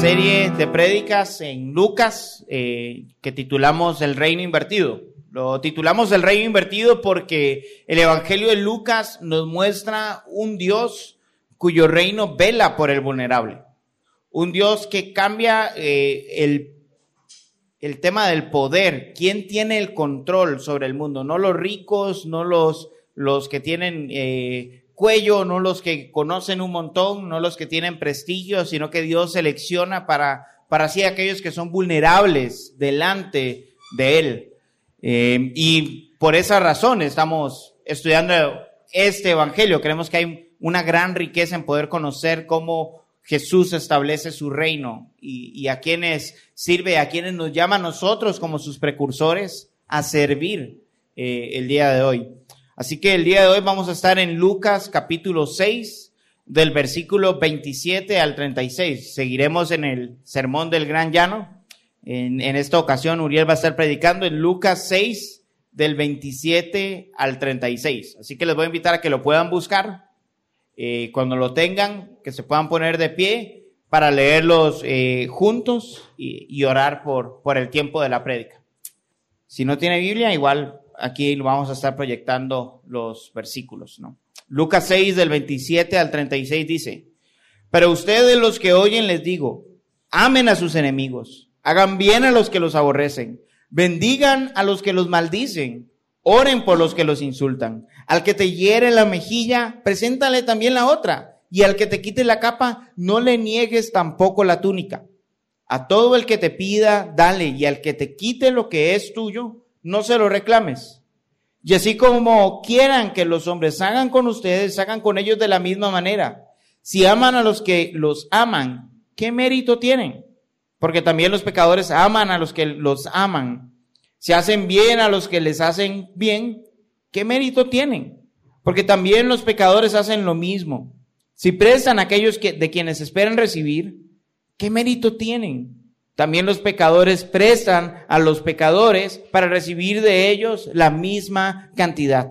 serie de prédicas en Lucas eh, que titulamos El Reino Invertido. Lo titulamos El Reino Invertido porque el Evangelio de Lucas nos muestra un Dios cuyo reino vela por el vulnerable. Un Dios que cambia eh, el, el tema del poder. ¿Quién tiene el control sobre el mundo? No los ricos, no los, los que tienen eh, cuello, no los que conocen un montón, no los que tienen prestigio, sino que Dios selecciona para, para así aquellos que son vulnerables delante de Él. Eh, y por esa razón estamos estudiando este Evangelio. Creemos que hay una gran riqueza en poder conocer cómo Jesús establece su reino y, y a quienes sirve, a quienes nos llama a nosotros como sus precursores a servir eh, el día de hoy. Así que el día de hoy vamos a estar en Lucas capítulo 6 del versículo 27 al 36. Seguiremos en el sermón del gran llano. En, en esta ocasión Uriel va a estar predicando en Lucas 6 del 27 al 36. Así que les voy a invitar a que lo puedan buscar. Eh, cuando lo tengan, que se puedan poner de pie para leerlos eh, juntos y, orar por, por el tiempo de la prédica. Si no tiene Biblia, igual aquí vamos a estar proyectando los versículos, ¿no? Lucas 6 del 27 al 36 dice, pero ustedes los que oyen les digo, amen a sus enemigos, hagan bien a los que los aborrecen, bendigan a los que los maldicen, oren por los que los insultan. Al que te hiere la mejilla, preséntale también la otra. Y al que te quite la capa, no le niegues tampoco la túnica. A todo el que te pida, dale. Y al que te quite lo que es tuyo, no se lo reclames. Y así como quieran que los hombres hagan con ustedes, hagan con ellos de la misma manera. Si aman a los que los aman, ¿qué mérito tienen? Porque también los pecadores aman a los que los aman. Si hacen bien a los que les hacen bien, ¿qué mérito tienen? Porque también los pecadores hacen lo mismo. Si prestan a aquellos que, de quienes esperan recibir, ¿qué mérito tienen? También los pecadores prestan a los pecadores para recibir de ellos la misma cantidad.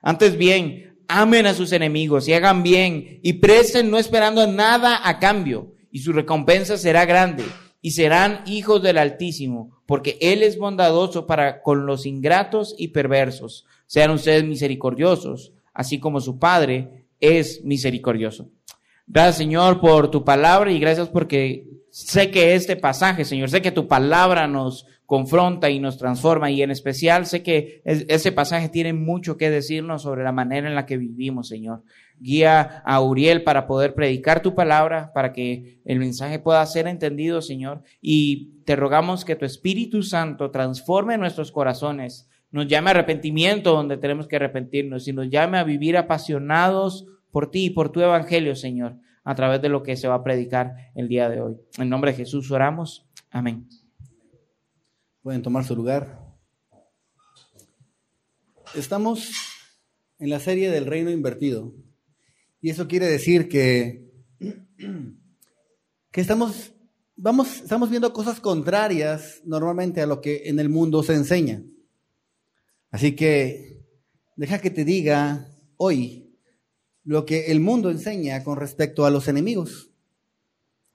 Antes bien, amen a sus enemigos y hagan bien y presten no esperando nada a cambio y su recompensa será grande y serán hijos del Altísimo, porque Él es bondadoso para con los ingratos y perversos. Sean ustedes misericordiosos, así como su Padre es misericordioso. Gracias, Señor, por tu palabra y gracias porque sé que este pasaje, Señor, sé que tu palabra nos confronta y nos transforma y en especial sé que ese pasaje tiene mucho que decirnos sobre la manera en la que vivimos, Señor. Guía a Uriel para poder predicar tu palabra, para que el mensaje pueda ser entendido, Señor. Y te rogamos que tu Espíritu Santo transforme nuestros corazones, nos llame a arrepentimiento donde tenemos que arrepentirnos y nos llame a vivir apasionados por ti y por tu evangelio, Señor, a través de lo que se va a predicar el día de hoy. En nombre de Jesús oramos. Amén. Pueden tomar su lugar. Estamos en la serie del reino invertido. Y eso quiere decir que, que estamos, vamos, estamos viendo cosas contrarias normalmente a lo que en el mundo se enseña. Así que deja que te diga hoy lo que el mundo enseña con respecto a los enemigos.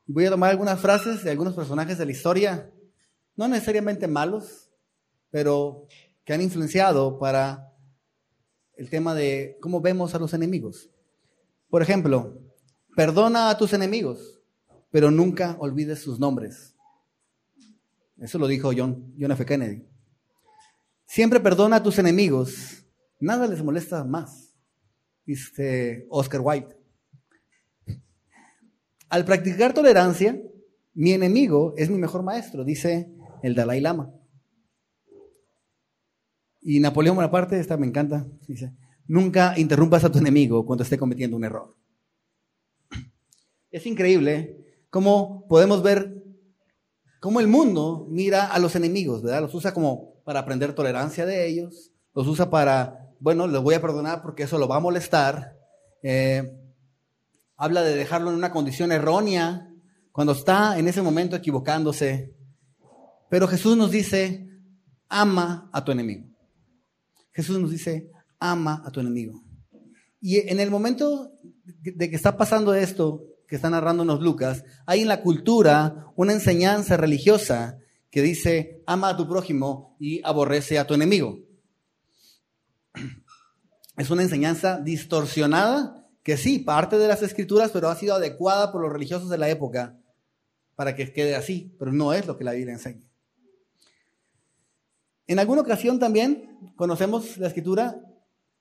Voy a tomar algunas frases de algunos personajes de la historia, no necesariamente malos, pero que han influenciado para el tema de cómo vemos a los enemigos. Por ejemplo, perdona a tus enemigos, pero nunca olvides sus nombres. Eso lo dijo John, John F. Kennedy. Siempre perdona a tus enemigos, nada les molesta más, dice Oscar Wilde. Al practicar tolerancia, mi enemigo es mi mejor maestro, dice el Dalai Lama. Y Napoleón Bonaparte, esta me encanta, dice, nunca interrumpas a tu enemigo cuando esté cometiendo un error. Es increíble cómo podemos ver cómo el mundo mira a los enemigos, ¿verdad? Los usa como para aprender tolerancia de ellos, los usa para, bueno, les voy a perdonar porque eso lo va a molestar. Eh, habla de dejarlo en una condición errónea cuando está en ese momento equivocándose. Pero Jesús nos dice, ama a tu enemigo. Jesús nos dice, ama a tu enemigo. Y en el momento de que está pasando esto, que está narrándonos Lucas, hay en la cultura una enseñanza religiosa que dice, ama a tu prójimo y aborrece a tu enemigo. Es una enseñanza distorsionada que sí, parte de las escrituras, pero ha sido adecuada por los religiosos de la época para que quede así, pero no es lo que la Biblia enseña. En alguna ocasión también conocemos la escritura,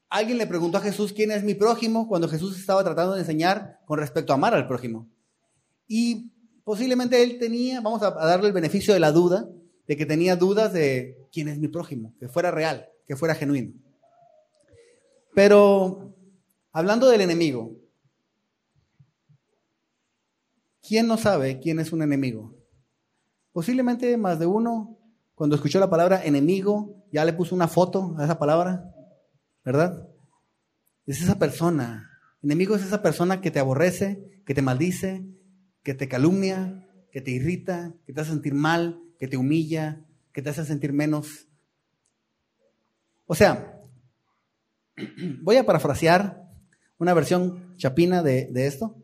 alguien le preguntó a Jesús quién es mi prójimo cuando Jesús estaba tratando de enseñar con respecto a amar al prójimo. Y posiblemente él tenía, vamos a darle el beneficio de la duda, de que tenía dudas de quién es mi prójimo, que fuera real, que fuera genuino. Pero hablando del enemigo, ¿quién no sabe quién es un enemigo? Posiblemente más de uno, cuando escuchó la palabra enemigo, ya le puso una foto a esa palabra, ¿verdad? Es esa persona. Enemigo es esa persona que te aborrece, que te maldice, que te calumnia, que te irrita, que te hace sentir mal, que te humilla, que te hace sentir menos. O sea, voy a parafrasear una versión chapina de, de esto.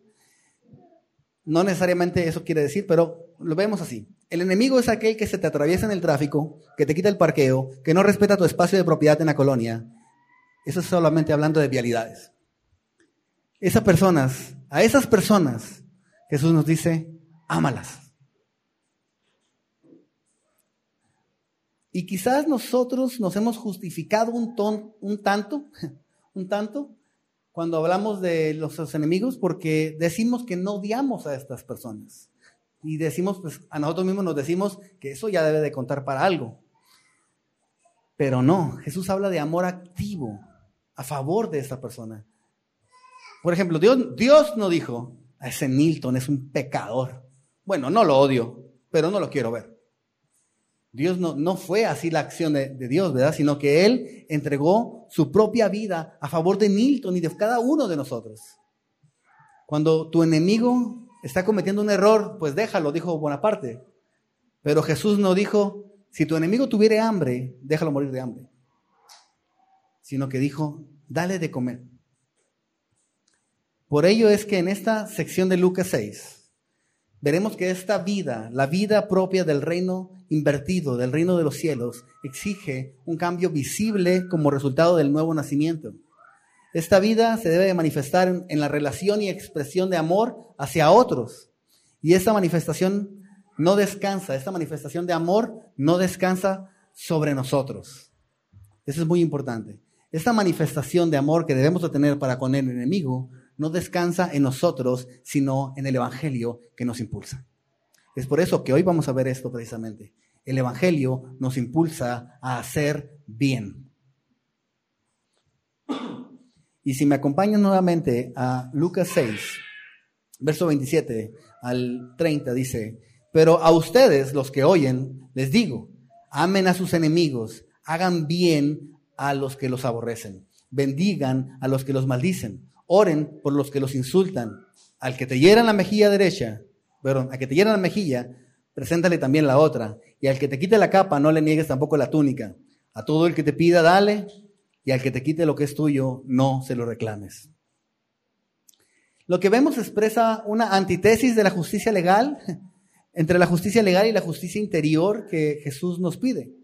No necesariamente eso quiere decir, pero lo vemos así. El enemigo es aquel que se te atraviesa en el tráfico, que te quita el parqueo, que no respeta tu espacio de propiedad en la colonia. Eso es solamente hablando de vialidades. Esas personas, a esas personas, Jesús nos dice, ámalas. Y quizás nosotros nos hemos justificado un, ton, un tanto, un tanto, cuando hablamos de los enemigos, porque decimos que no odiamos a estas personas. Y decimos, pues a nosotros mismos nos decimos que eso ya debe de contar para algo. Pero no, Jesús habla de amor activo a favor de esta persona. Por ejemplo, Dios, Dios no dijo, a ese Nilton es un pecador. Bueno, no lo odio, pero no lo quiero ver. Dios no, no fue así la acción de, de, Dios, ¿verdad? Sino que Él entregó su propia vida a favor de Nilton y de cada uno de nosotros. Cuando tu enemigo está cometiendo un error, pues déjalo, dijo Bonaparte. Pero Jesús no dijo, si tu enemigo tuviera hambre, déjalo morir de hambre. Sino que dijo, dale de comer. Por ello es que en esta sección de Lucas 6, veremos que esta vida, la vida propia del reino invertido, del reino de los cielos, exige un cambio visible como resultado del nuevo nacimiento. Esta vida se debe manifestar en, la relación y expresión de amor hacia otros. Y esta manifestación no descansa, esta manifestación de amor no descansa sobre nosotros. Eso es muy importante. Esta manifestación de amor que debemos de tener para con el enemigo no descansa en nosotros, sino en el Evangelio que nos impulsa. Es por eso que hoy vamos a ver esto precisamente. El Evangelio nos impulsa a hacer bien. Y si me acompañan nuevamente a Lucas 6, verso 27 al 30, dice, pero a ustedes, los que oyen, les digo, amen a sus enemigos, hagan bien a los que los aborrecen, bendigan a los que los maldicen Oren por los que los insultan. Al que te hieran la mejilla derecha, perdón, al que te hieran la mejilla, preséntale también la otra. Y al que te quite la capa, no le niegues tampoco la túnica. A todo el que te pida, dale. Y al que te quite lo que es tuyo, no se lo reclames. Lo que vemos expresa una antítesis de la justicia legal, entre la justicia legal y la justicia interior que Jesús nos pide.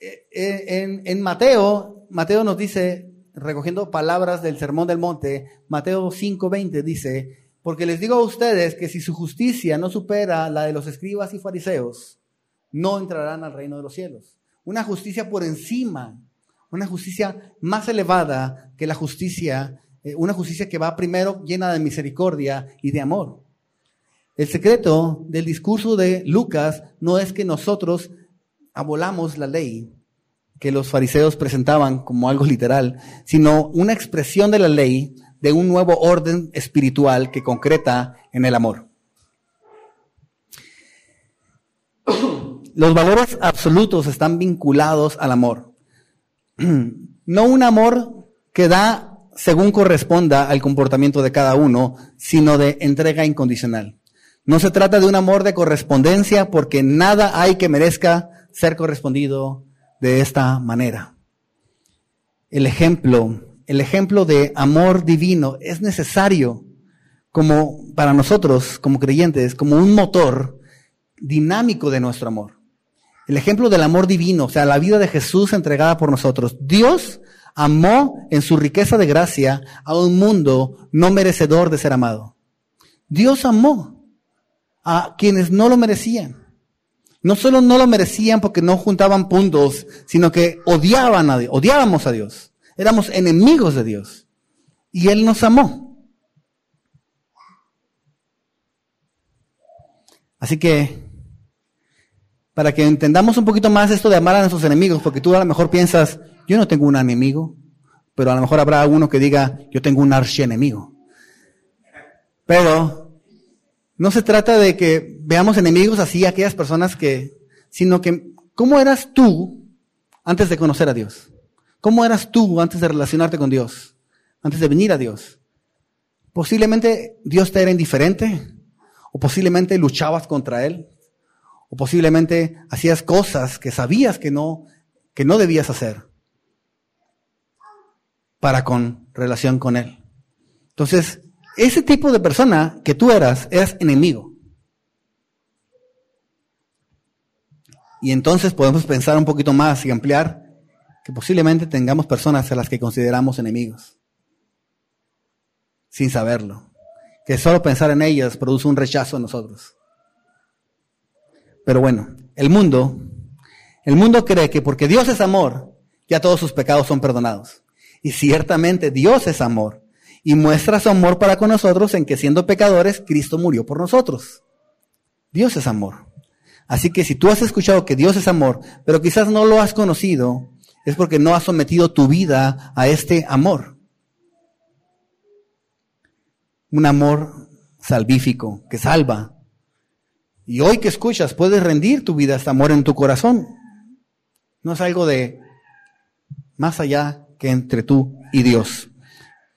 Eh, eh, en, en Mateo, Mateo nos dice, recogiendo palabras del Sermón del Monte, Mateo 5:20 dice, porque les digo a ustedes que si su justicia no supera la de los escribas y fariseos, no entrarán al reino de los cielos. Una justicia por encima, una justicia más elevada que la justicia, eh, una justicia que va primero llena de misericordia y de amor. El secreto del discurso de Lucas no es que nosotros abolamos la ley que los fariseos presentaban como algo literal, sino una expresión de la ley de un nuevo orden espiritual que concreta en el amor. Los valores absolutos están vinculados al amor. No un amor que da según corresponda al comportamiento de cada uno, sino de entrega incondicional. No se trata de un amor de correspondencia porque nada hay que merezca ser correspondido de esta manera. El ejemplo, el ejemplo de amor divino es necesario como para nosotros, como creyentes, como un motor dinámico de nuestro amor. El ejemplo del amor divino, o sea, la vida de Jesús entregada por nosotros. Dios amó en su riqueza de gracia a un mundo no merecedor de ser amado. Dios amó a quienes no lo merecían. No solo no lo merecían porque no juntaban puntos, sino que odiaban a Dios, odiábamos a Dios. Éramos enemigos de Dios. Y Él nos amó. Así que, para que entendamos un poquito más esto de amar a nuestros enemigos, porque tú a lo mejor piensas, yo no tengo un enemigo, pero a lo mejor habrá uno que diga, yo tengo un archienemigo. Pero no se trata de que veamos enemigos así aquellas personas que, sino que, ¿cómo eras tú antes de conocer a Dios? ¿Cómo eras tú antes de relacionarte con Dios? Antes de venir a Dios. Posiblemente Dios te era indiferente, o posiblemente luchabas contra Él, o posiblemente hacías cosas que sabías que no, que no debías hacer para con relación con Él. Entonces, ese tipo de persona que tú eras, eras enemigo. Y entonces podemos pensar un poquito más y ampliar que posiblemente tengamos personas a las que consideramos enemigos, sin saberlo. Que solo pensar en ellas produce un rechazo en nosotros. Pero bueno, el mundo, el mundo cree que porque Dios es amor, ya todos sus pecados son perdonados. Y ciertamente Dios es amor y muestra su amor para con nosotros en que siendo pecadores, Cristo murió por nosotros. Dios es amor. Así que si tú has escuchado que Dios es amor, pero quizás no lo has conocido, es porque no has sometido tu vida a este amor. Un amor salvífico que salva. Y hoy que escuchas, puedes rendir tu vida a este amor en tu corazón. No es algo de más allá que entre tú y Dios.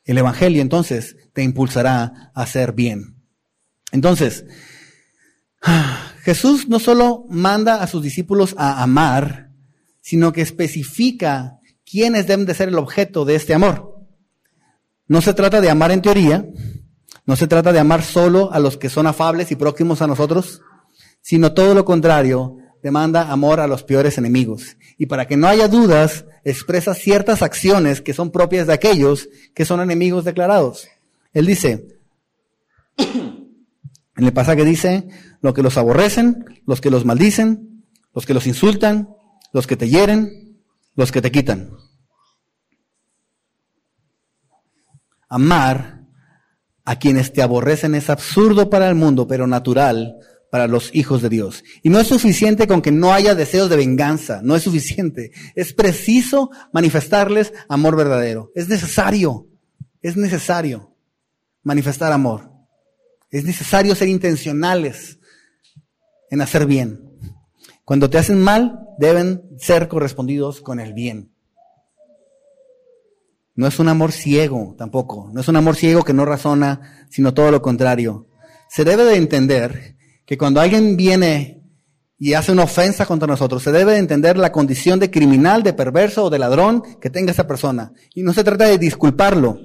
El Evangelio entonces te impulsará a hacer bien. Entonces, Jesús no solo manda a sus discípulos a amar, sino que especifica quiénes deben de ser el objeto de este amor. No se trata de amar en teoría, no se trata de amar solo a los que son afables y próximos a nosotros, sino todo lo contrario, demanda amor a los peores enemigos. Y para que no haya dudas, expresa ciertas acciones que son propias de aquellos que son enemigos declarados. Él dice, en el pasaje dice, los que los aborrecen, los que los maldicen, los que los insultan, los que te hieren, los que te quitan. Amar a quienes te aborrecen es absurdo para el mundo, pero natural para los hijos de Dios. Y no es suficiente con que no haya deseos de venganza, no es suficiente. Es preciso manifestarles amor verdadero. Es necesario, es necesario manifestar amor. Es necesario ser intencionales en hacer bien. Cuando te hacen mal, deben ser correspondidos con el bien. No es un amor ciego tampoco, no es un amor ciego que no razona, sino todo lo contrario. Se debe de entender que cuando alguien viene y hace una ofensa contra nosotros, se debe de entender la condición de criminal, de perverso o de ladrón que tenga esa persona. Y no se trata de disculparlo.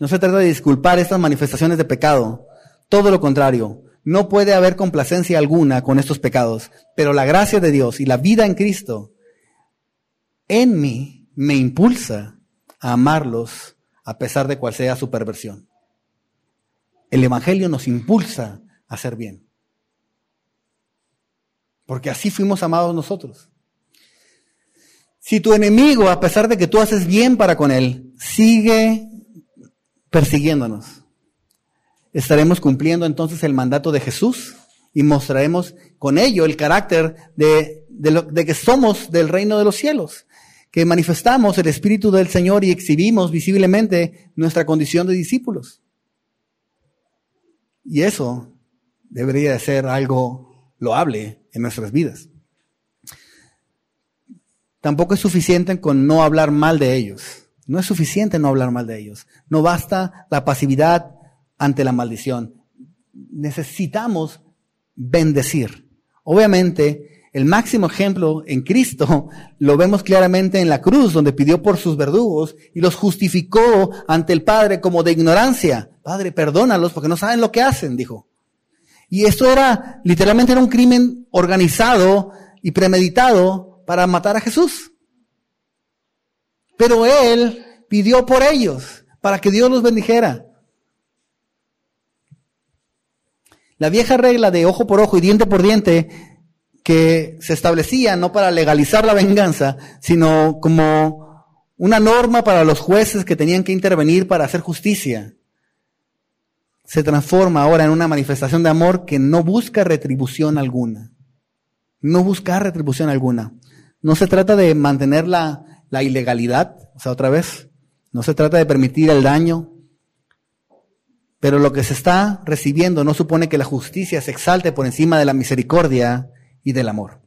No se trata de disculpar estas manifestaciones de pecado. Todo lo contrario. No puede haber complacencia alguna con estos pecados. Pero la gracia de Dios y la vida en Cristo en mí me impulsa a amarlos a pesar de cual sea su perversión. El Evangelio nos impulsa hacer bien. Porque así fuimos amados nosotros. Si tu enemigo, a pesar de que tú haces bien para con él, sigue persiguiéndonos, estaremos cumpliendo entonces el mandato de Jesús y mostraremos con ello el carácter de, de, que somos del reino de los cielos, que manifestamos el Espíritu del Señor y exhibimos visiblemente nuestra condición de discípulos. Y eso debería de ser algo loable en nuestras vidas. Tampoco es suficiente con no hablar mal de ellos. No es suficiente no hablar mal de ellos. No basta la pasividad ante la maldición. Necesitamos bendecir. Obviamente, el máximo ejemplo en Cristo lo vemos claramente en la cruz, donde pidió por sus verdugos y los justificó ante el Padre como de ignorancia. Padre, perdónalos porque no saben lo que hacen, dijo. Y esto era, literalmente era un crimen organizado y premeditado para matar a Jesús. Pero él pidió por ellos, para que Dios los bendijera. La vieja regla de ojo por ojo y diente por diente que se establecía no para legalizar la venganza, sino como una norma para los jueces que tenían que intervenir para hacer justicia, se transforma ahora en una manifestación de amor que no busca retribución alguna. No busca retribución alguna. No se trata de mantener la, ilegalidad, o sea, otra vez, no se trata de permitir el daño, pero lo que se está recibiendo no supone que la justicia se exalte por encima de la misericordia y del amor.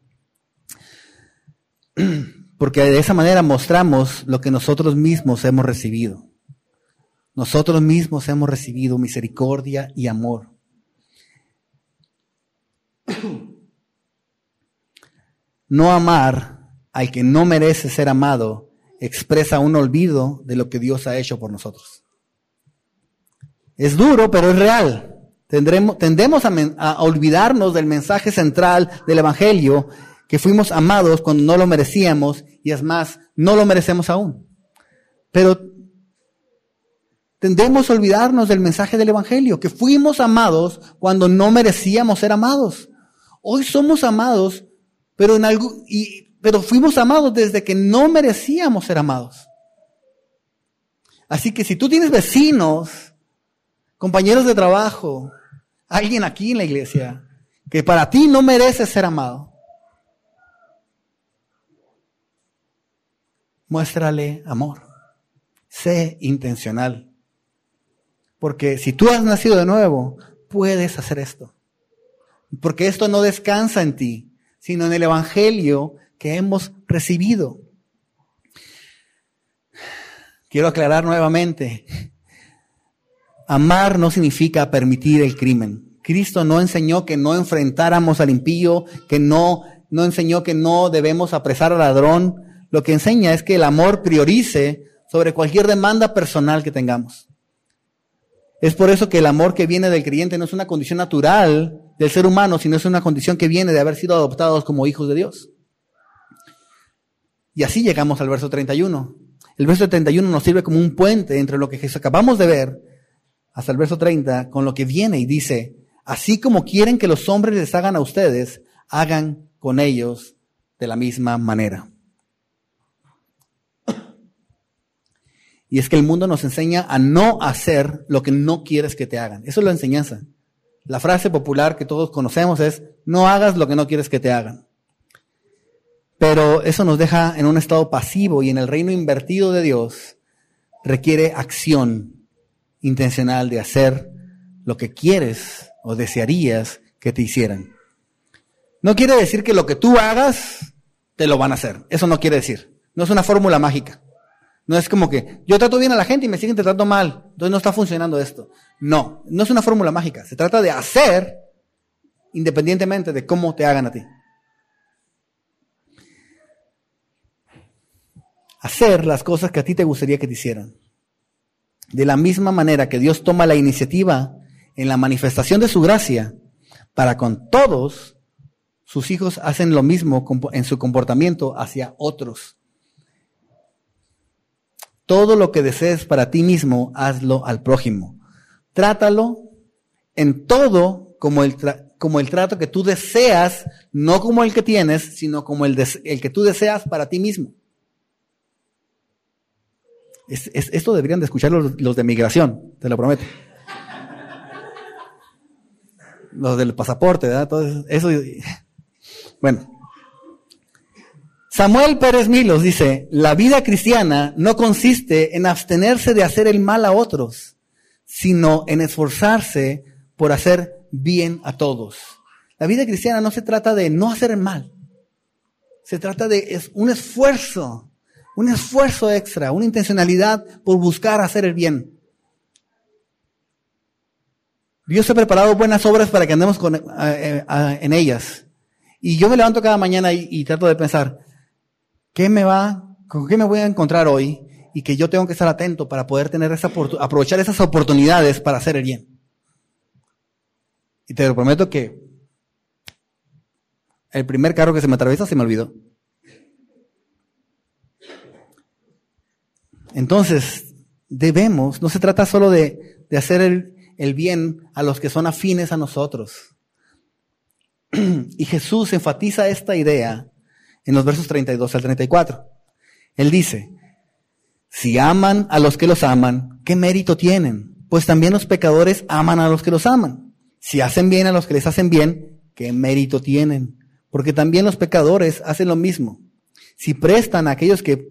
Porque de esa manera mostramos lo que nosotros mismos hemos recibido. Nosotros mismos hemos recibido misericordia y amor. No amar al que no merece ser amado expresa un olvido de lo que Dios ha hecho por nosotros. Es duro, pero es real. Tendremos, tendemos a, a olvidarnos del mensaje central del Evangelio, que fuimos amados cuando no lo merecíamos y es más, no lo merecemos aún. Pero tendemos a olvidarnos del mensaje del Evangelio, que fuimos amados cuando no merecíamos ser amados. Hoy somos amados, pero en algo, y pero fuimos amados desde que no merecíamos ser amados. Así que si tú tienes vecinos, compañeros de trabajo, alguien aquí en la iglesia, que para ti no merece ser amado, muéstrale amor. Sé intencional. Porque si tú has nacido de nuevo, puedes hacer esto. Porque esto no descansa en ti, sino en el Evangelio que hemos recibido. Quiero aclarar nuevamente, amar no significa permitir el crimen. Cristo no enseñó que no enfrentáramos al impío, que no, no enseñó que no debemos apresar al ladrón. Lo que enseña es que el amor priorice sobre cualquier demanda personal que tengamos. Es por eso que el amor que viene del creyente no es una condición natural del ser humano, sino es una condición que viene de haber sido adoptados como hijos de Dios. Y así llegamos al verso 31. El verso 31 nos sirve como un puente entre lo que acabamos de ver hasta el verso 30 con lo que viene y dice, así como quieren que los hombres les hagan a ustedes, hagan con ellos de la misma manera. Y es que el mundo nos enseña a no hacer lo que no quieres que te hagan. Eso es la enseñanza. La frase popular que todos conocemos es, no hagas lo que no quieres que te hagan. Pero eso nos deja en un estado pasivo y en el reino invertido de Dios requiere acción intencional de hacer lo que quieres o desearías que te hicieran. No quiere decir que lo que tú hagas te lo van a hacer. Eso no quiere decir. No es una fórmula mágica. No es como que yo trato bien a la gente y me siguen tratando mal. Entonces no está funcionando esto. No, no es una fórmula mágica. Se trata de hacer independientemente de cómo te hagan a ti. hacer las cosas que a ti te gustaría que te hicieran. De la misma manera que Dios toma la iniciativa en la manifestación de su gracia para con todos, sus hijos hacen lo mismo en su comportamiento hacia otros. Todo lo que desees para ti mismo, hazlo al prójimo. Trátalo en todo como el, como el trato que tú deseas, no como el que tienes, sino como el, el que tú deseas para ti mismo esto deberían de escuchar los, de migración, te lo prometo. Lo del pasaporte, ¿verdad? Todo eso. Bueno. Samuel Pérez Milos dice, la vida cristiana no consiste en abstenerse de hacer el mal a otros, sino en esforzarse por hacer bien a todos. La vida cristiana no se trata de no hacer el mal, se trata de un esfuerzo, un esfuerzo extra, una intencionalidad por buscar hacer el bien. Dios ha preparado buenas obras para que andemos eh, eh, en ellas. Y yo me levanto cada mañana y, trato de pensar, ¿qué me va, con qué me voy a encontrar hoy? Y que yo tengo que estar atento para poder tener esa, aprovechar esas oportunidades para hacer el bien. Y te lo prometo que el primer carro que se me atraviesa se me olvidó. Entonces, debemos, no se trata solo de, de hacer el, el bien a los que son afines a nosotros. Y Jesús enfatiza esta idea en los versos 32 al 34. Él dice, si aman a los que los aman, ¿qué mérito tienen? Pues también los pecadores aman a los que los aman. Si hacen bien a los que les hacen bien, ¿qué mérito tienen? Porque también los pecadores hacen lo mismo. Si prestan a aquellos que,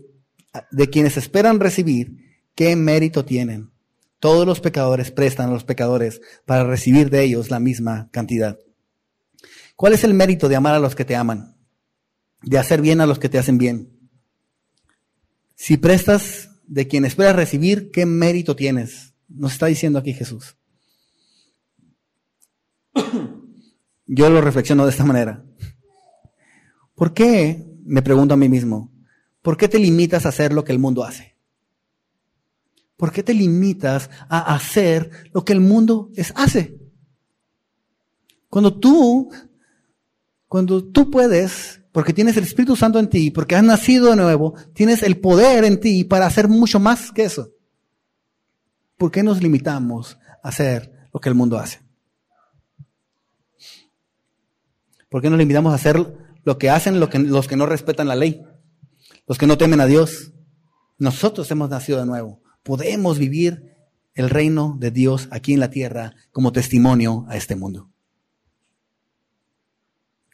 de quienes esperan recibir, ¿qué mérito tienen? Todos los pecadores prestan a los pecadores para recibir de ellos la misma cantidad. ¿Cuál es el mérito de amar a los que te aman? De hacer bien a los que te hacen bien. Si prestas de quien esperas recibir, ¿qué mérito tienes? Nos está diciendo aquí Jesús. Yo lo reflexiono de esta manera. ¿Por qué, me pregunto a mí mismo, por qué te limitas a hacer lo que el mundo hace? ¿Por qué te limitas a hacer lo que el mundo es, hace? Cuando tú, cuando tú puedes, porque tienes el Espíritu Santo en ti, porque has nacido de nuevo, tienes el poder en ti para hacer mucho más que eso. ¿Por qué nos limitamos a hacer lo que el mundo hace? ¿Por qué nos limitamos a hacer lo que hacen los que, no respetan la ley? Los que no temen a Dios. Nosotros hemos nacido de nuevo podemos vivir el reino de Dios aquí en la tierra como testimonio a este mundo.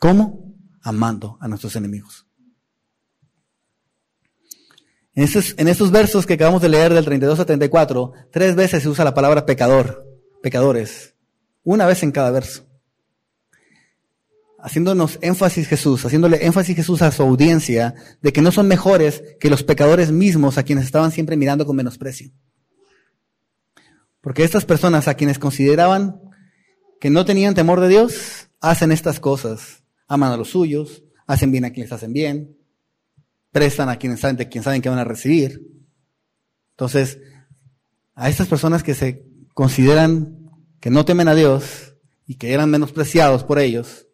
¿Cómo? Amando a nuestros enemigos. En estos, en estos versos que acabamos de leer del 32 a 34, tres veces se usa la palabra pecador, pecadores, una vez en cada verso. Haciéndonos énfasis Jesús, haciéndole énfasis Jesús a su audiencia de que no son mejores que los pecadores mismos a quienes estaban siempre mirando con menosprecio. Porque estas personas a quienes consideraban que no tenían temor de Dios, hacen estas cosas. Aman a los suyos, hacen bien a quienes hacen bien, prestan a quienes saben, de quienes saben que van a recibir. Entonces, a estas personas que se consideran que no temen a Dios y que eran menospreciados por ellos,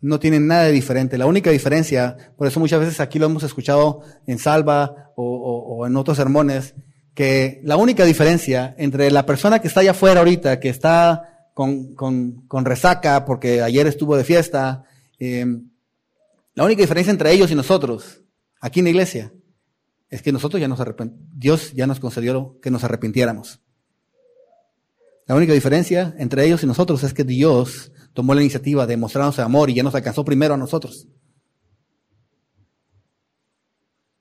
no tienen nada de diferente. La única diferencia, por eso muchas veces aquí lo hemos escuchado en Salva o, en otros sermones, que la única diferencia entre la persona que está allá afuera ahorita, que está con, con, resaca porque ayer estuvo de fiesta, em, la única diferencia entre ellos y nosotros, aquí en la iglesia, es que nosotros ya nos Dios ya nos concedió que nos arrepintiéramos. La única diferencia entre ellos y nosotros es que Dios tomó la iniciativa de mostrarnos amor y ya nos alcanzó primero a nosotros.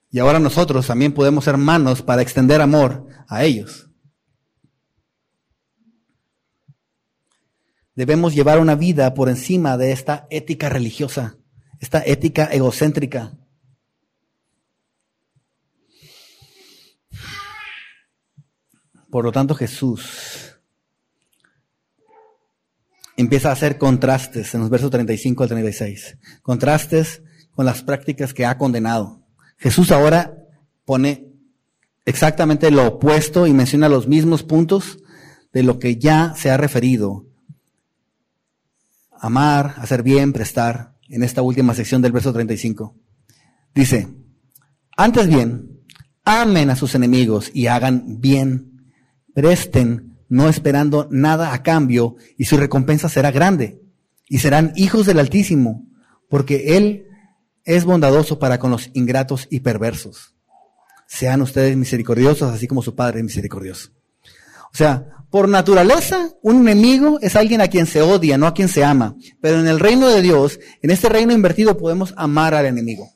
Y ahora nosotros también podemos ser manos para extender amor a ellos. Debemos llevar una vida por encima de esta ética religiosa, esta ética egocéntrica. Por lo tanto, Jesús empieza a hacer contrastes en los versos 35 al 36. Contrastes con las prácticas que ha condenado. Jesús ahora pone exactamente lo opuesto y menciona los mismos puntos de lo que ya se ha referido. Amar, hacer bien, prestar, en esta última sección del verso 35. Dice, antes bien, amen a sus enemigos y hagan bien, presten no esperando nada a cambio, y su recompensa será grande, y serán hijos del Altísimo, porque Él es bondadoso para con los ingratos y perversos. Sean ustedes misericordiosos, así como su Padre es misericordioso. O sea, por naturaleza, un enemigo es alguien a quien se odia, no a quien se ama. Pero en el reino de Dios, en este reino invertido, podemos amar al enemigo.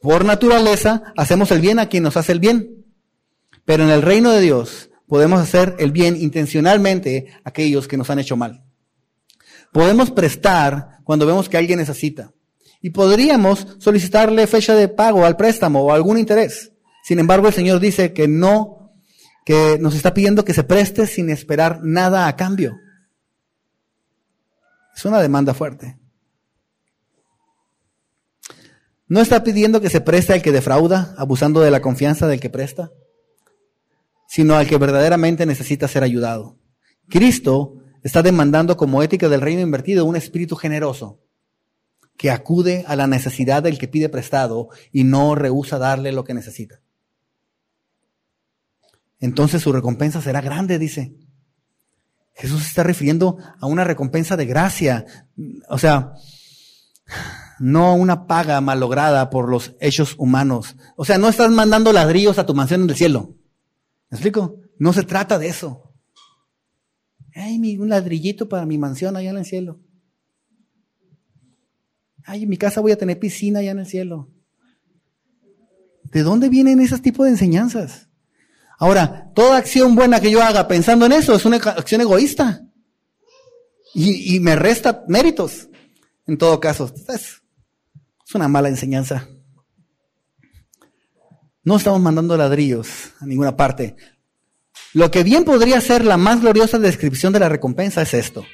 Por naturaleza, hacemos el bien a quien nos hace el bien. Pero en el reino de Dios, podemos hacer el bien intencionalmente a aquellos que nos han hecho mal. Podemos prestar cuando vemos que alguien necesita. Y podríamos solicitarle fecha de pago al préstamo o algún interés. Sin embargo, el Señor dice que no, que nos está pidiendo que se preste sin esperar nada a cambio. Es una demanda fuerte. No está pidiendo que se preste al que defrauda, abusando de la confianza del que presta, sino al que verdaderamente necesita ser ayudado. Cristo está demandando como ética del reino invertido un espíritu generoso que acude a la necesidad del que pide prestado y no rehúsa darle lo que necesita. Entonces su recompensa será grande, dice. Jesús está refiriendo a una recompensa de gracia, o sea, no una paga malograda por los hechos humanos. O sea, no estás mandando ladrillos a tu mansión en el cielo. ¿Me explico? No se trata de eso. Ay, un ladrillito para mi mansión allá en el cielo. Ay, en mi casa voy a tener piscina allá en el cielo. ¿De dónde vienen esos tipos de enseñanzas? Ahora, toda acción buena que yo haga pensando en eso es una acción egoísta. Y, me resta méritos. En todo caso, es, es una mala enseñanza. No estamos mandando ladrillos a ninguna parte. Lo que bien podría ser la más gloriosa descripción de la recompensa es esto.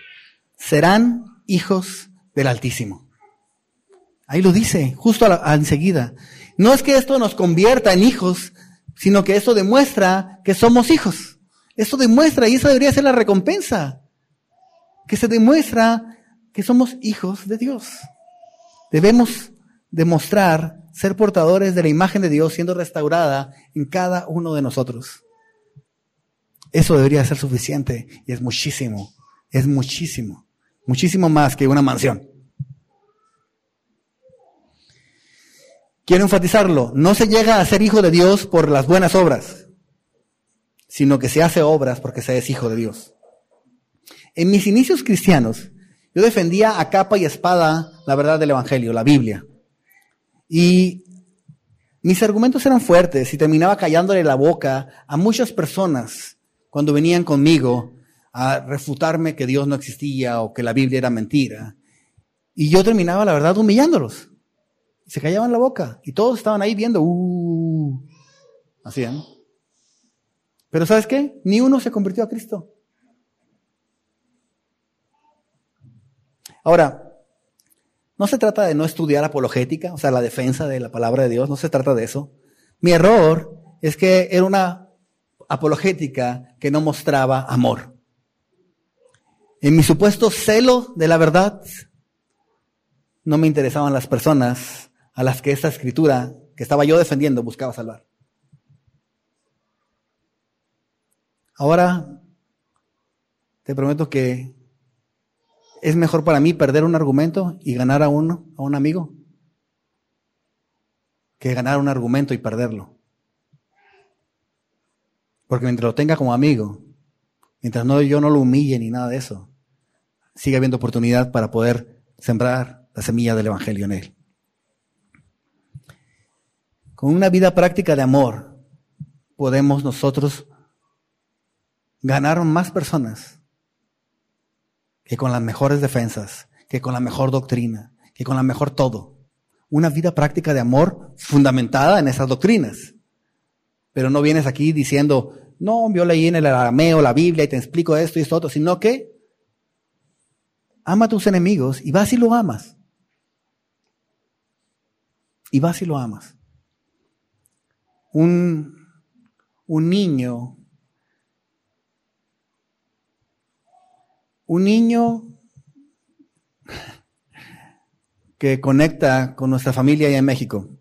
Serán hijos del Altísimo. Ahí lo dice, justo enseguida. No es que esto nos convierta en hijos, sino que esto demuestra que somos hijos. Esto demuestra, y eso debería ser la recompensa, que se demuestra que somos hijos de Dios. Debemos demostrar ser portadores de la imagen de Dios siendo restaurada en cada uno de nosotros. Eso debería ser suficiente y es muchísimo, es muchísimo, muchísimo más que una mansión. Quiero enfatizarlo, no se llega a ser hijo de Dios por las buenas obras, sino que se hace obras porque se es hijo de Dios. En mis inicios cristianos, yo defendía a capa y espada la verdad del Evangelio, la Biblia. Y mis argumentos eran fuertes y terminaba callándole la boca a muchas personas cuando venían conmigo a refutarme que Dios no existía o que la Biblia era mentira. Y yo terminaba, la verdad, humillándolos. Se callaban la boca y todos estaban ahí viendo, uh, hacían. Pero ¿sabes qué? Ni uno se convirtió a Cristo. Ahora, no se trata de no estudiar apologética, o sea, la defensa de la palabra de Dios, no se trata de eso. Mi error es que era una apologética que no mostraba amor. En mi supuesto celo de la verdad, no me interesaban las personas a las que esta escritura que estaba yo defendiendo buscaba salvar. Ahora te prometo que es mejor para mí perder un argumento y ganar a uno, a un amigo, que ganar un argumento y perderlo. Porque mientras lo tenga como amigo, mientras no, yo no lo humille ni nada de eso, sigue habiendo oportunidad para poder sembrar la semilla del Evangelio en él. Con una vida práctica de amor, podemos nosotros ganar más personas que con las mejores defensas, que con la mejor doctrina, que con la mejor todo. Una vida práctica de amor fundamentada en esas doctrinas. Pero no vienes aquí diciendo, no, yo leí en el arameo la Biblia y te explico esto y esto sino que ama a tus enemigos y vas y lo amas. Y vas y lo amas. Un, un niño, un niño que conecta con nuestra familia allá en México.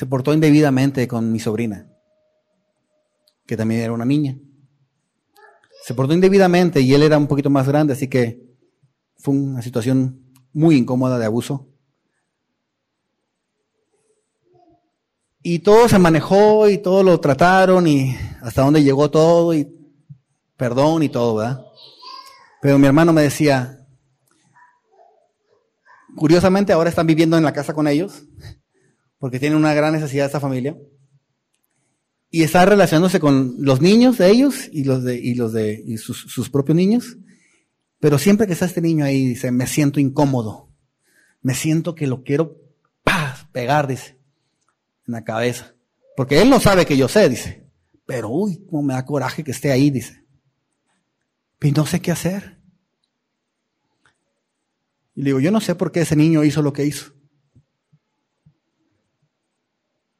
se portó indebidamente con mi sobrina, que también era una niña. Se portó indebidamente y él era un poquito más grande, así que fue una situación muy incómoda de abuso. Y todo se manejó y todo lo trataron y hasta dónde llegó todo y perdón y todo, ¿verdad? Pero mi hermano me decía, curiosamente ahora están viviendo en la casa con ellos, porque tienen una gran necesidad esta familia, y está relacionándose con los niños de ellos y los de, y los de y sus, sus propios niños, pero siempre que está este niño ahí, dice, me siento incómodo, me siento que lo quiero ¡pah! pegar, dice, en la cabeza, porque él no sabe que yo sé, dice, pero uy, cómo me da coraje que esté ahí, dice. Y no sé qué hacer. Y le digo, yo no sé por qué ese niño hizo lo que hizo.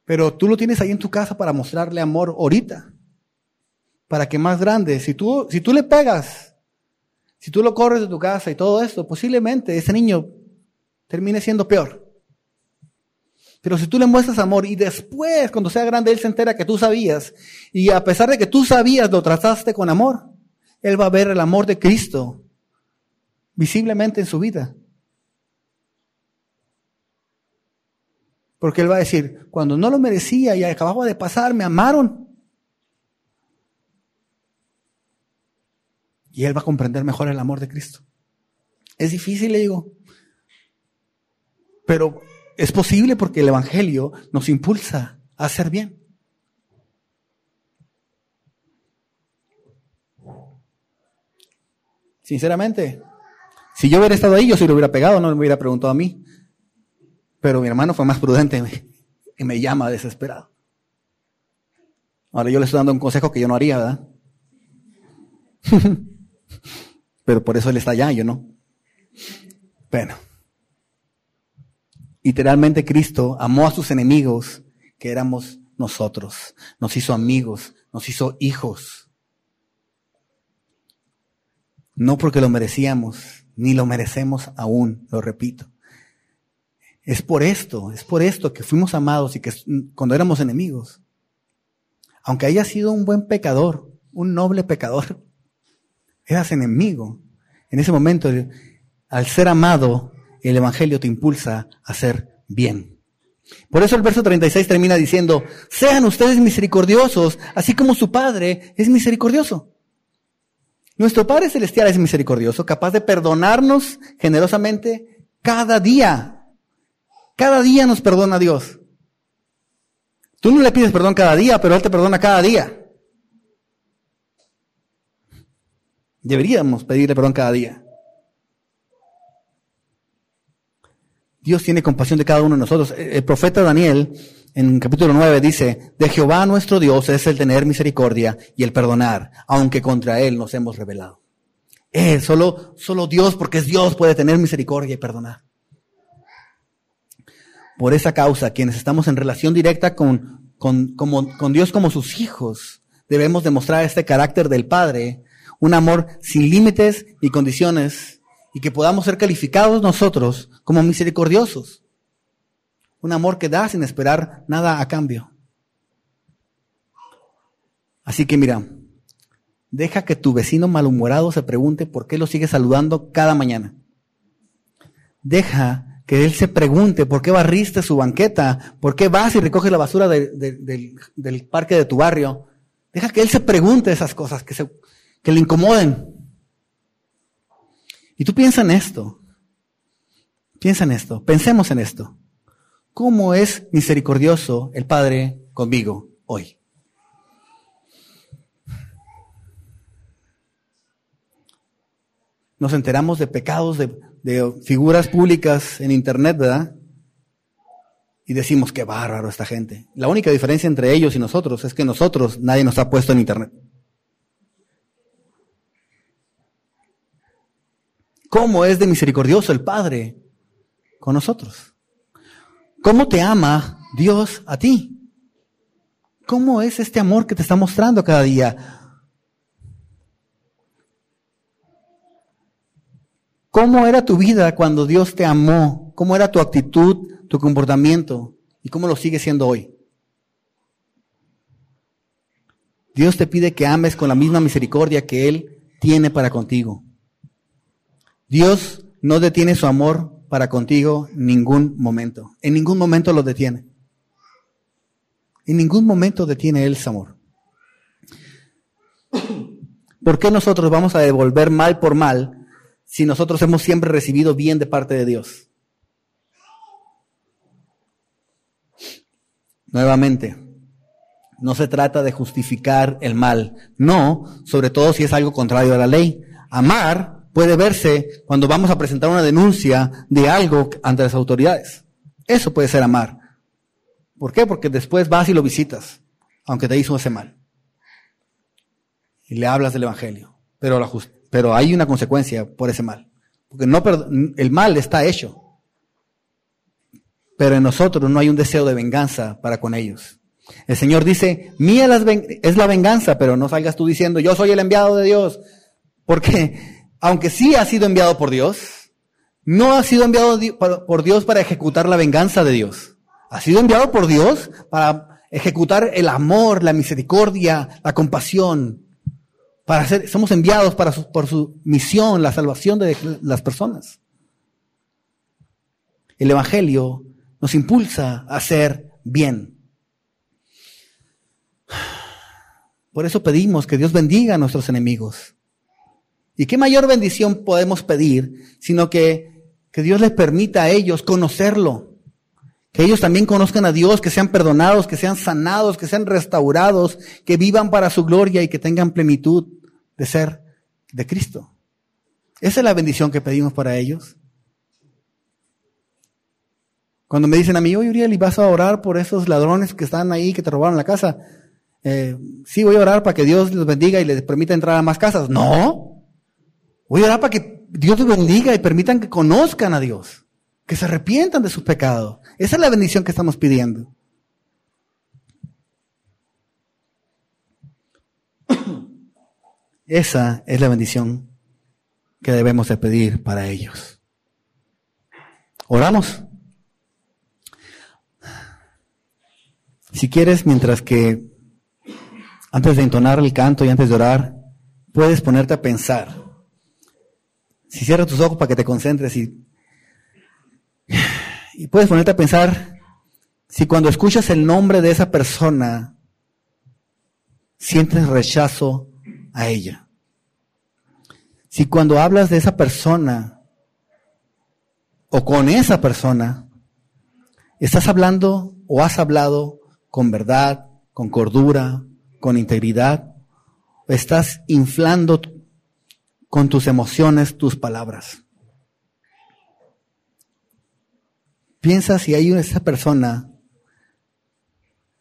Pero tú lo tienes ahí en tu casa para mostrarle amor ahorita. Para que más grande, si tú, si tú le pegas, si tú lo corres de tu casa y todo esto, posiblemente ese niño termine siendo peor. Pero si tú le muestras amor y después, cuando sea grande, él se entera que tú sabías, y a pesar de que tú sabías, lo trataste con amor, él va a ver el amor de Cristo visiblemente en su vida. Porque Él va a decir, cuando no lo merecía y acababa de pasar, me amaron. Y Él va a comprender mejor el amor de Cristo. Es difícil, le digo. Pero es posible porque el Evangelio nos impulsa a hacer bien. Sinceramente, si yo hubiera estado ahí, yo si lo hubiera pegado, no me hubiera preguntado a mí. Pero mi hermano fue más prudente y me llama desesperado. Ahora yo le estoy dando un consejo que yo no haría, ¿verdad? Pero por eso él está allá, yo no. Bueno. Literalmente Cristo amó a sus enemigos, que éramos nosotros. Nos hizo amigos, nos hizo hijos. No porque lo merecíamos, ni lo merecemos aún, lo repito. Es por esto, es por esto que fuimos amados y que cuando éramos enemigos, aunque haya sido un buen pecador, un noble pecador, eras enemigo. En ese momento, al ser amado, el Evangelio te impulsa a hacer bien. Por eso el verso 36 termina diciendo, sean ustedes misericordiosos, así como su Padre es misericordioso. Nuestro Padre Celestial es misericordioso, capaz de perdonarnos generosamente cada día. Cada día nos perdona Dios. Tú no le pides perdón cada día, pero Él te perdona cada día. Deberíamos pedirle perdón cada día. Dios tiene compasión de cada uno de nosotros. El profeta Daniel en capítulo 9 dice, de Jehová nuestro Dios es el tener misericordia y el perdonar, aunque contra Él nos hemos rebelado. Eh, solo, solo Dios, porque es Dios, puede tener misericordia y perdonar. Por esa causa, quienes estamos en relación directa con, con, con Dios como sus hijos, debemos demostrar este carácter del Padre, un amor sin límites y condiciones, y que podamos ser calificados nosotros como misericordiosos. Un amor que da sin esperar nada a cambio. Así que mira, deja que tu vecino malhumorado se pregunte por qué lo sigue saludando cada mañana. Deja que él se pregunte por qué barriste su banqueta, por qué vas y recoges la basura del parque de tu barrio. Deja que él se pregunte esas cosas que, se, que le incomoden. Y tú piensa en esto. Piensa en esto. Pensemos en esto. ¿Cómo es misericordioso el Padre conmigo hoy? Nos enteramos de pecados de, figuras públicas en Internet, ¿verdad? Y decimos, qué bárbaro esta gente. La única diferencia entre ellos y nosotros es que nosotros nadie nos ha puesto en Internet. ¿Cómo es de misericordioso el Padre con nosotros? ¿Cómo te ama Dios a ti? ¿Cómo es este amor que te está mostrando cada día? ¿Cómo era tu vida cuando Dios te amó? ¿Cómo era tu actitud, tu comportamiento? ¿Y cómo lo sigue siendo hoy? Dios te pide que ames con la misma misericordia que Él tiene para contigo. Dios no detiene su amor para contigo ningún momento. En ningún momento lo detiene. En ningún momento detiene Él su amor. ¿Por qué nosotros vamos a devolver mal por mal si nosotros hemos siempre recibido bien de parte de Dios? Nuevamente, no se trata de justificar el mal, no, sobre todo si es algo contrario a la ley. Amar puede verse cuando vamos a presentar una denuncia de algo ante las autoridades. Eso puede ser amar. ¿Por qué? Porque después vas y lo visitas, aunque te hizo ese mal. Y le hablas del Evangelio. Pero, hay una consecuencia por ese mal. Porque no, el mal está hecho. Pero en nosotros no hay un deseo de venganza para con ellos. El Señor dice, mía es la venganza, pero no salgas tú diciendo, yo soy el enviado de Dios. Porque aunque sí ha sido enviado por Dios, no ha sido enviado por Dios para ejecutar la venganza de Dios. Ha sido enviado por Dios para ejecutar el amor, la misericordia, la compasión. Para ser, somos enviados para por su misión, la salvación de las personas. El Evangelio nos impulsa a hacer bien. Por eso pedimos que Dios bendiga a nuestros enemigos. ¿Y qué mayor bendición podemos pedir sino que, que Dios les permita a ellos conocerlo? Que ellos también conozcan a Dios, que sean perdonados, que sean sanados, que sean restaurados, que vivan para su gloria y que tengan plenitud de ser de Cristo. Esa es la bendición que pedimos para ellos. Cuando me dicen a mí, oye Uriel, ¿y vas a orar por esos ladrones que están ahí, que te robaron la casa? Eh, sí, voy a orar para que Dios los bendiga y les permita entrar a más casas. No. Voy a orar para que Dios los bendiga y permitan que conozcan a Dios, que se arrepientan de sus pecados. Esa es la bendición que estamos pidiendo. Esa es la bendición que debemos de pedir para ellos. Oramos. Si quieres, mientras que antes de entonar el canto y antes de orar, puedes ponerte a pensar. Si cierras tus ojos para que te concentres y, y puedes ponerte a pensar si cuando escuchas el nombre de esa persona sientes rechazo a ella. Si cuando hablas de esa persona o con esa persona, estás hablando o has hablado con verdad, con cordura, con integridad, estás inflando con tus emociones tus palabras. Piensa si hay esa persona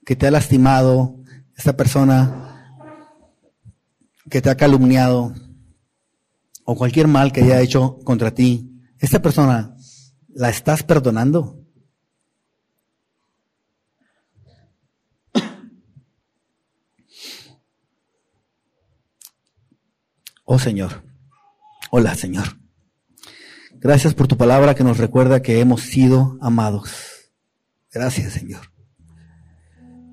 que te ha lastimado, esa persona que te ha calumniado o cualquier mal que haya hecho contra ti, esta persona la estás perdonando. Oh Señor, hola Señor. Gracias por tu palabra que nos recuerda que hemos sido amados. Gracias Señor.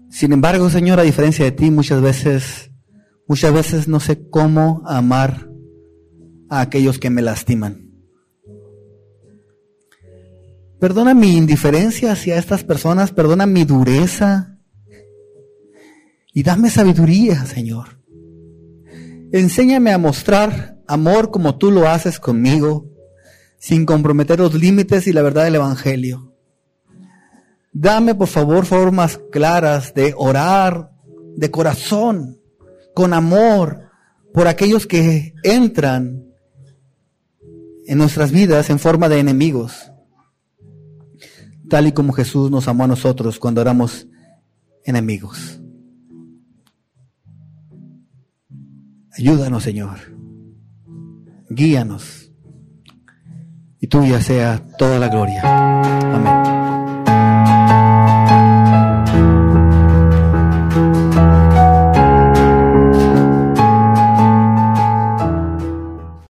Sin embargo, Señor, a diferencia de ti, muchas veces, muchas veces no sé cómo amar a aquellos que me lastiman. Perdona mi indiferencia hacia estas personas, perdona mi dureza y dame sabiduría, Señor. Enséñame a mostrar amor como tú lo haces conmigo, sin comprometer los límites y la verdad del Evangelio. Dame, por favor, formas claras de orar de corazón, con amor, por aquellos que entran en nuestras vidas en forma de enemigos, tal y como Jesús nos amó a nosotros cuando éramos enemigos. Ayúdanos, Señor. Guíanos. Y tuya sea toda la gloria. Amén.